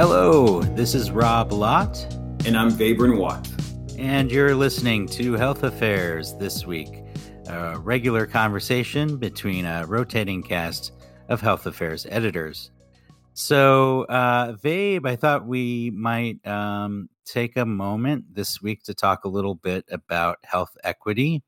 Hello, this is Rob Lott. And I'm Vabren Watt. And you're listening to Health Affairs this week, a regular conversation between a rotating cast of Health Affairs editors. So, uh, Vabe, I thought we might um, take a moment this week to talk a little bit about health equity.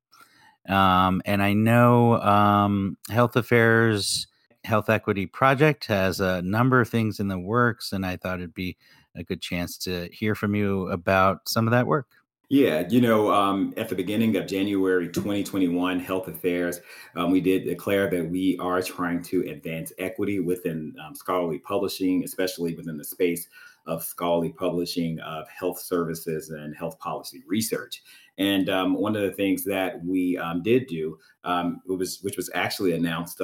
Um, and I know um, Health Affairs Health Equity Project has a number of things in the works, and I thought it'd be a good chance to hear from you about some of that work. Yeah, you know, um, at the beginning of January 2021, Health Affairs, um, we did declare that we are trying to advance equity within um, scholarly publishing, especially within the space of scholarly publishing of health services and health policy research. And um, one of the things that we um, did do, um, was which was actually announced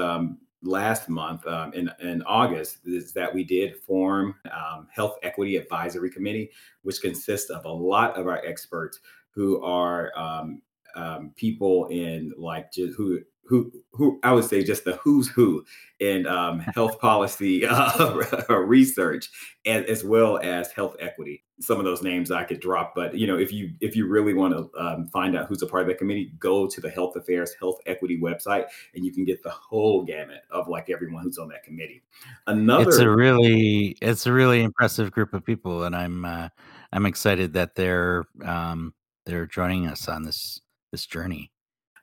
last month um, in, in August is that we did form um, Health Equity Advisory Committee, which consists of a lot of our experts who are um, um people in like just who who who I would say just the who's who in um, health policy uh, research and as well as health equity. Some of those names I could drop, but you know, if you if you really want to um, find out who's a part of that committee, go to the Health Affairs Health Equity website, and you can get the whole gamut of like everyone who's on that committee. Another, it's a really it's a really impressive group of people, and I'm uh, I'm excited that they're um, they're joining us on this this journey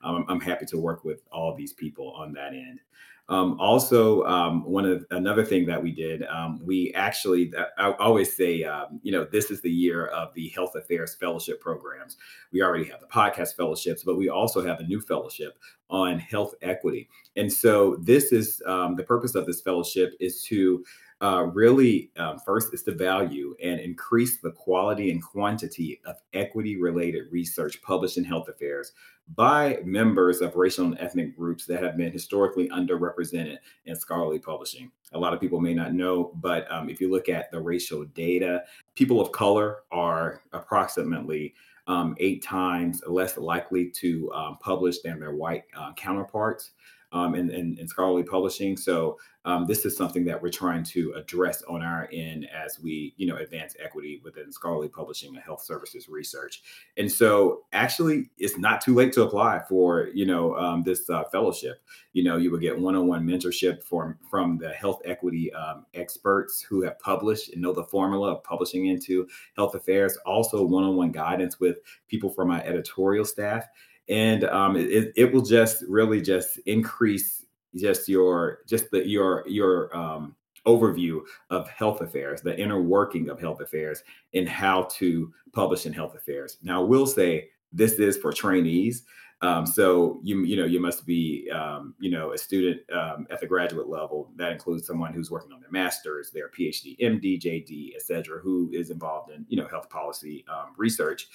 I'm happy to work with all these people on that end. Um, also, um, one of another thing that we did, um, we actually, I always say, um, you know, this is the year of the Health Affairs Fellowship programs. We already have the podcast fellowships, but we also have a new fellowship on health equity. And so, this is um, the purpose of this fellowship is to uh, really um, first is to value and increase the quality and quantity of equity related research published in health affairs by members of racial and ethnic groups that have been historically underrepresented in scholarly publishing. A lot of people may not know, but um, if you look at the racial data, people of color are approximately um, eight times less likely to um, publish than their white uh, counterparts um, in, in, scholarly publishing. So um, this is something that we're trying to address on our end as we, you know, advance equity within scholarly publishing and health services research. And so, actually, it's not too late to apply for, you know, um, this uh, fellowship. You know, you will get one-on-one mentorship from from the health equity um, experts who have published and know the formula of publishing into health affairs. Also, one-on-one guidance with people from our editorial staff and um, it, it will just really just increase just your just the your your um, overview of health affairs, the inner working of health affairs, and how to publish in health affairs. Now, I will say this is for trainees. Um, so you you know you must be um, you know a student um, at the graduate level. That includes someone who's working on their master's, their PhD, MD, JD, etc., who is involved in you know health policy um, research.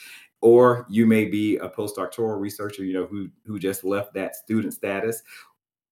Or you may be a postdoctoral researcher, you know, who who just left that student status,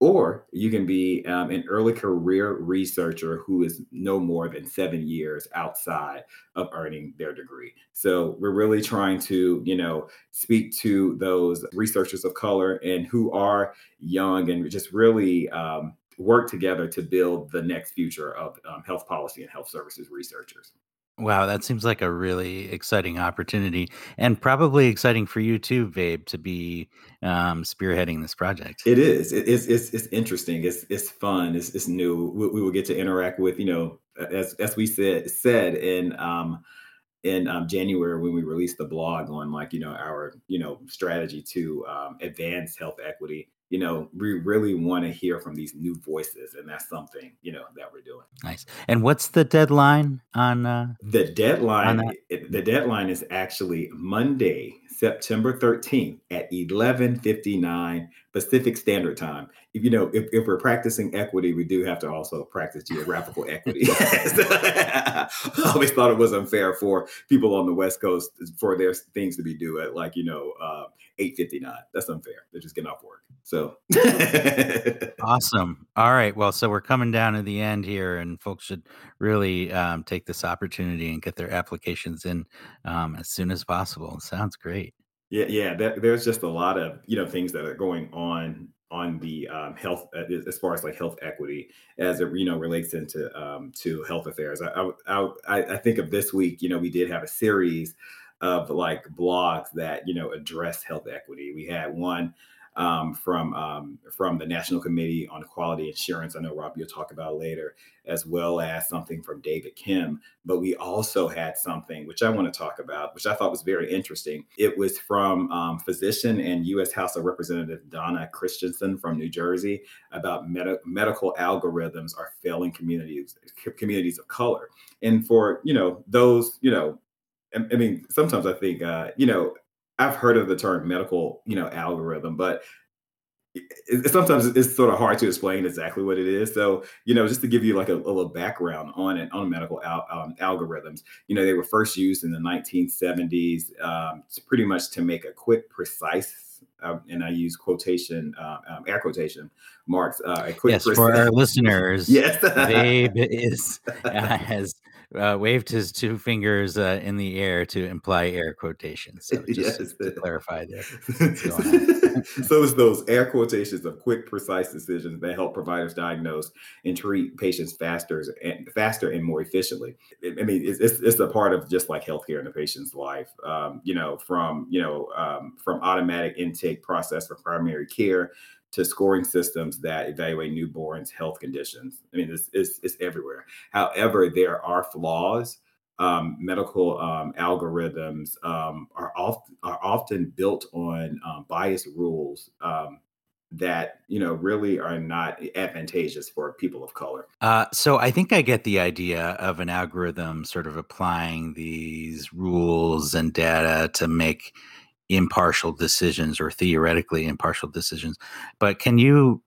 or you can be um, an early career researcher who is no more than seven years outside of earning their degree. So we're really trying to, you know, speak to those researchers of color and who are young and just really um, work together to build the next future of um, health policy and health services researchers. Wow, that seems like a really exciting opportunity, and probably exciting for you too, Vabe, to be um, spearheading this project. It is. It, it's, it's it's interesting. It's it's fun. It's it's new. We, we, will get to interact with you know as as we said said in um, in um, January when we released the blog on like you know our you know strategy to um, advance health equity you know, we really want to hear from these new voices, and that's something you know that we're doing. Nice. And what's the deadline on? Uh, the deadline. On the deadline is actually Monday, September thirteenth at eleven fifty nine Pacific Standard Time. If you know, if, if we're practicing equity, we do have to also practice geographical equity. I always thought it was unfair for people on the West Coast for their things to be due at like you know uh, eight fifty nine. That's unfair. They're just getting off work. So awesome. All right. Well, so we're coming down to the end here, and folks should really um, take this opportunity and get their applications in um, as soon as possible. Sounds great. Yeah, yeah. That, there's just a lot of you know things that are going on on the um, health uh, as far as like health equity as it you know relates into um, to health affairs. I, I, I I think of this week. You know, we did have a series of like blogs that you know address health equity. We had one um, from um, from the National Committee on Quality Assurance. I know Rob, you'll talk about later, as well as something from David Kim. But we also had something which I want to talk about, which I thought was very interesting. It was from um, physician and U.S. House of Representative Donna Christensen from New Jersey about med- medical algorithms are failing communities communities of color. And for you know those you know I mean, sometimes I think, uh, you know, I've heard of the term medical, you know, algorithm, but it, it, sometimes it's sort of hard to explain exactly what it is. So, you know, just to give you like a, a little background on it, on medical al- um, algorithms, you know, they were first used in the 1970s, um, pretty much to make a quick, precise, uh, and I use quotation, uh, um, air quotation marks. Uh, yes, precise. for our listeners, yes, Vabe is uh, has uh, waved his two fingers uh, in the air to imply air quotations. So just yes. to clarify there. so it's those air quotations of quick, precise decisions that help providers diagnose and treat patients faster and faster and more efficiently. I mean, it's, it's, it's a part of just like healthcare in a patient's life. Um, you know, from you know um, from automatic intake process for primary care to scoring systems that evaluate newborns' health conditions. I mean, it's, it's, it's everywhere. However, there are flaws. Um, medical um, algorithms um, are, oft, are often built on um, biased rules um, that you know really are not advantageous for people of color. Uh, so I think I get the idea of an algorithm sort of applying these rules and data to make impartial decisions or theoretically impartial decisions. But can you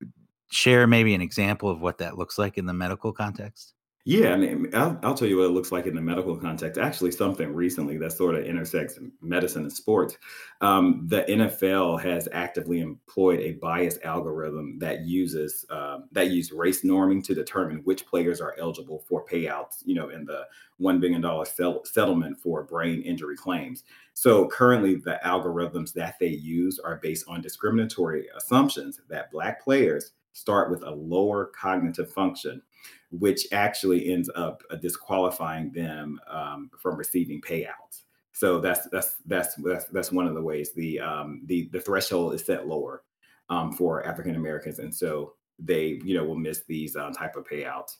share maybe an example of what that looks like in the medical context? Yeah, I mean, I'll, I'll tell you what it looks like in the medical context. Actually, something recently that sort of intersects medicine and sports. Um, the NFL has actively employed a bias algorithm that uses uh, that use race norming to determine which players are eligible for payouts. You know, in the one billion dollar settlement for brain injury claims. So currently, the algorithms that they use are based on discriminatory assumptions that Black players start with a lower cognitive function which actually ends up uh, disqualifying them um, from receiving payouts. So that's that's that's that's that's one of the ways the um, the the threshold is set lower um, for African Americans, and so they you know will miss these uh, type of payouts.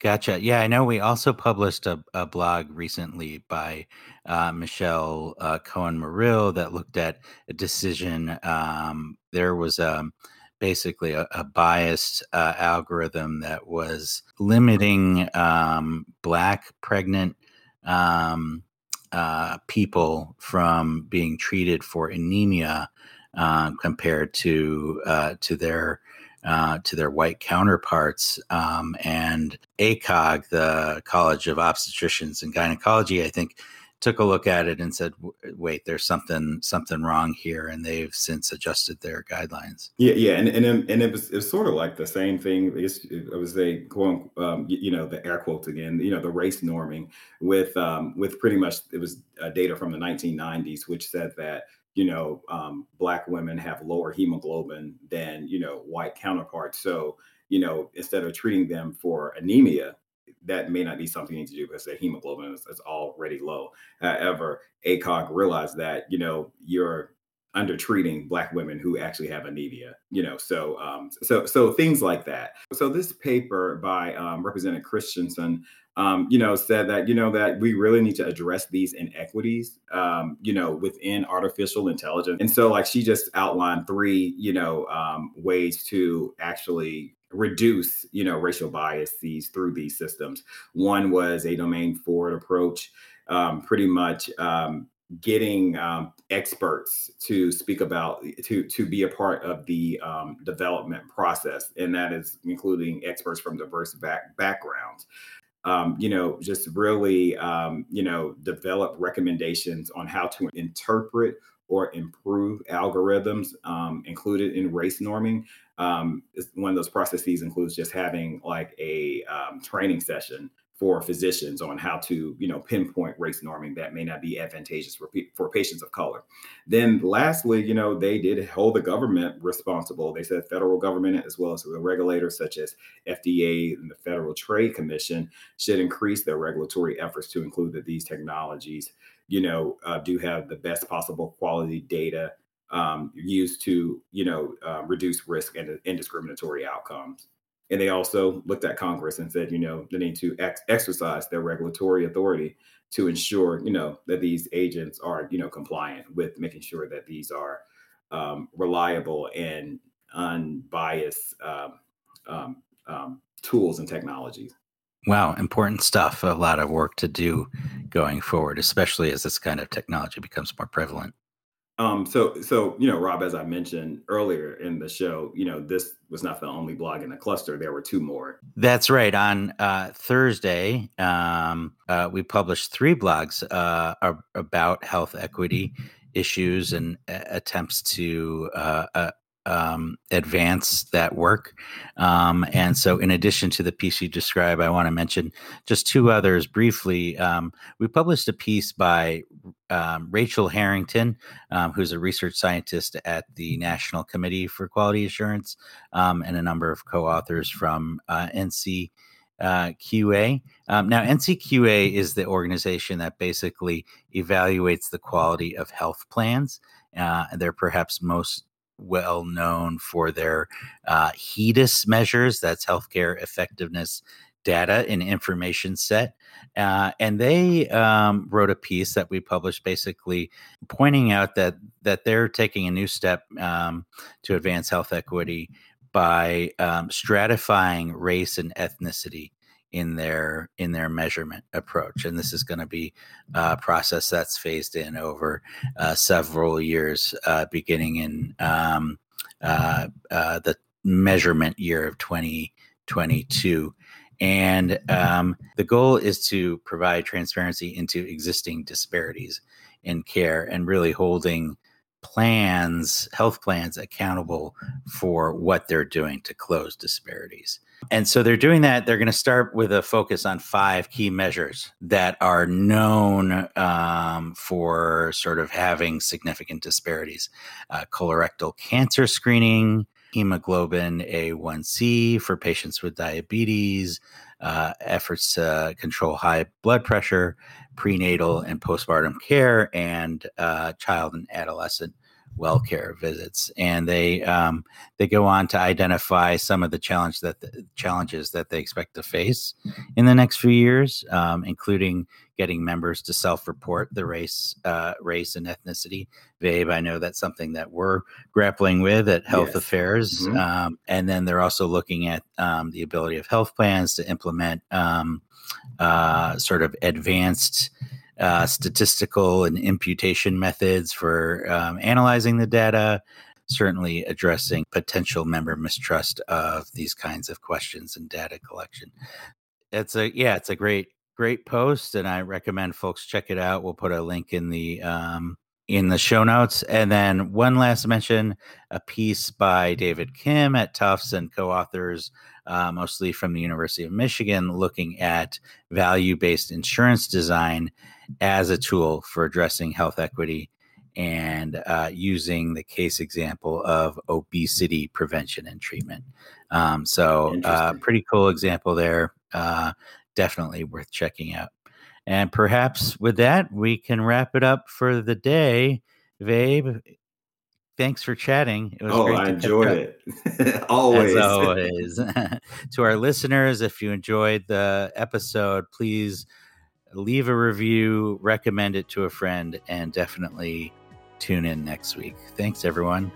Gotcha. Yeah, I know we also published a, a blog recently by uh, Michelle uh, Cohen Marill that looked at a decision. Um, there was a um, basically a, a biased uh, algorithm that was limiting um, black pregnant um, uh, people from being treated for anemia uh, compared to uh, to their uh, to their white counterparts. Um, and ACOG, the College of Obstetricians and Gynecology, I think took a look at it and said, "Wait, there's something something wrong here," and they've since adjusted their guidelines. Yeah, yeah, and and and it was it was sort of like the same thing. It was they going, um, you know, the air quotes again, you know, the race norming with um, with pretty much it was uh, data from the 1990s, which said that you know um, black women have lower hemoglobin than you know white counterparts. So you know, instead of treating them for anemia, that may not be something you need to do because their hemoglobin is, is already low. However, ACOG realized that, you know, you're under treating black women who actually have anemia you know so um, so so things like that so this paper by um, representative christensen um, you know said that you know that we really need to address these inequities um, you know within artificial intelligence and so like she just outlined three you know um, ways to actually reduce you know racial biases through these systems. One was a domain forward approach um, pretty much um, getting um, experts to speak about to to be a part of the um, development process and that is including experts from diverse back, backgrounds. Um, you know just really um, you know develop recommendations on how to interpret or improve algorithms um, included in race norming. Um, one of those processes includes just having like a um, training session for physicians on how to, you know, pinpoint race norming that may not be advantageous for, for patients of color. Then lastly, you know, they did hold the government responsible. They said federal government as well as the regulators such as FDA and the Federal Trade Commission should increase their regulatory efforts to include that these technologies, you know, uh, do have the best possible quality data um, used to, you know, uh, reduce risk and indiscriminatory outcomes. And they also looked at Congress and said, you know, they need to ex- exercise their regulatory authority to ensure, you know, that these agents are, you know, compliant with making sure that these are um, reliable and unbiased um, um, um tools and technologies. Wow, important stuff. A lot of work to do going forward, especially as this kind of technology becomes more prevalent. Um, so, so you know, Rob, as I mentioned earlier in the show, you know, this was not the only blog in the cluster. There were two more. That's right. On uh, Thursday, um, uh, we published three blogs uh, about health equity issues and uh, attempts to uh, uh, um, advance that work. Um, and so, in addition to the piece you describe, I want to mention just two others briefly. Um, we published a piece by um, Rachel Harrington, um, who's a research scientist at the National Committee for Quality Assurance, um, and a number of co authors from uh, NC. Uh, QA. Um, now, NCQA is the organization that basically evaluates the quality of health plans. Uh, they're perhaps most well known for their uh, HEDIS measures, that's healthcare effectiveness data and information set. Uh, and they um, wrote a piece that we published basically pointing out that that they're taking a new step um, to advance health equity by um, stratifying race and ethnicity in their in their measurement approach and this is going to be a process that's phased in over uh, several years uh, beginning in um, uh, uh the measurement year of 2022 and um, the goal is to provide transparency into existing disparities in care and really holding plans, health plans, accountable for what they're doing to close disparities. And so they're doing that. They're going to start with a focus on five key measures that are known um, for sort of having significant disparities uh, colorectal cancer screening, hemoglobin A1C for patients with diabetes, uh, efforts to control high blood pressure, prenatal and postpartum care, and uh, child and adolescent well care visits, and they um, they go on to identify some of the challenge that the challenges that they expect to face in the next few years, um, including getting members to self-report the race uh, race and ethnicity. Vabe, I know that's something that we're grappling with at Health yes. Affairs, mm-hmm. um, and then they're also looking at um, the ability of health plans to implement um, uh, sort of advanced uh, statistical and imputation methods for um, analyzing the data, certainly addressing potential member mistrust of these kinds of questions and data collection. It's a yeah, it's a great great post, and I recommend folks check it out. We'll put a link in the um, in the show notes. And then one last mention a piece by David Kim at Tufts and co authors, uh, mostly from the University of Michigan, looking at value based insurance design as a tool for addressing health equity and uh, using the case example of obesity prevention and treatment. Um, so, uh, pretty cool example there. Definitely worth checking out. And perhaps with that, we can wrap it up for the day. Vabe, thanks for chatting. It was oh, I enjoyed it. always. Always. to our listeners, if you enjoyed the episode, please leave a review, recommend it to a friend, and definitely tune in next week. Thanks, everyone.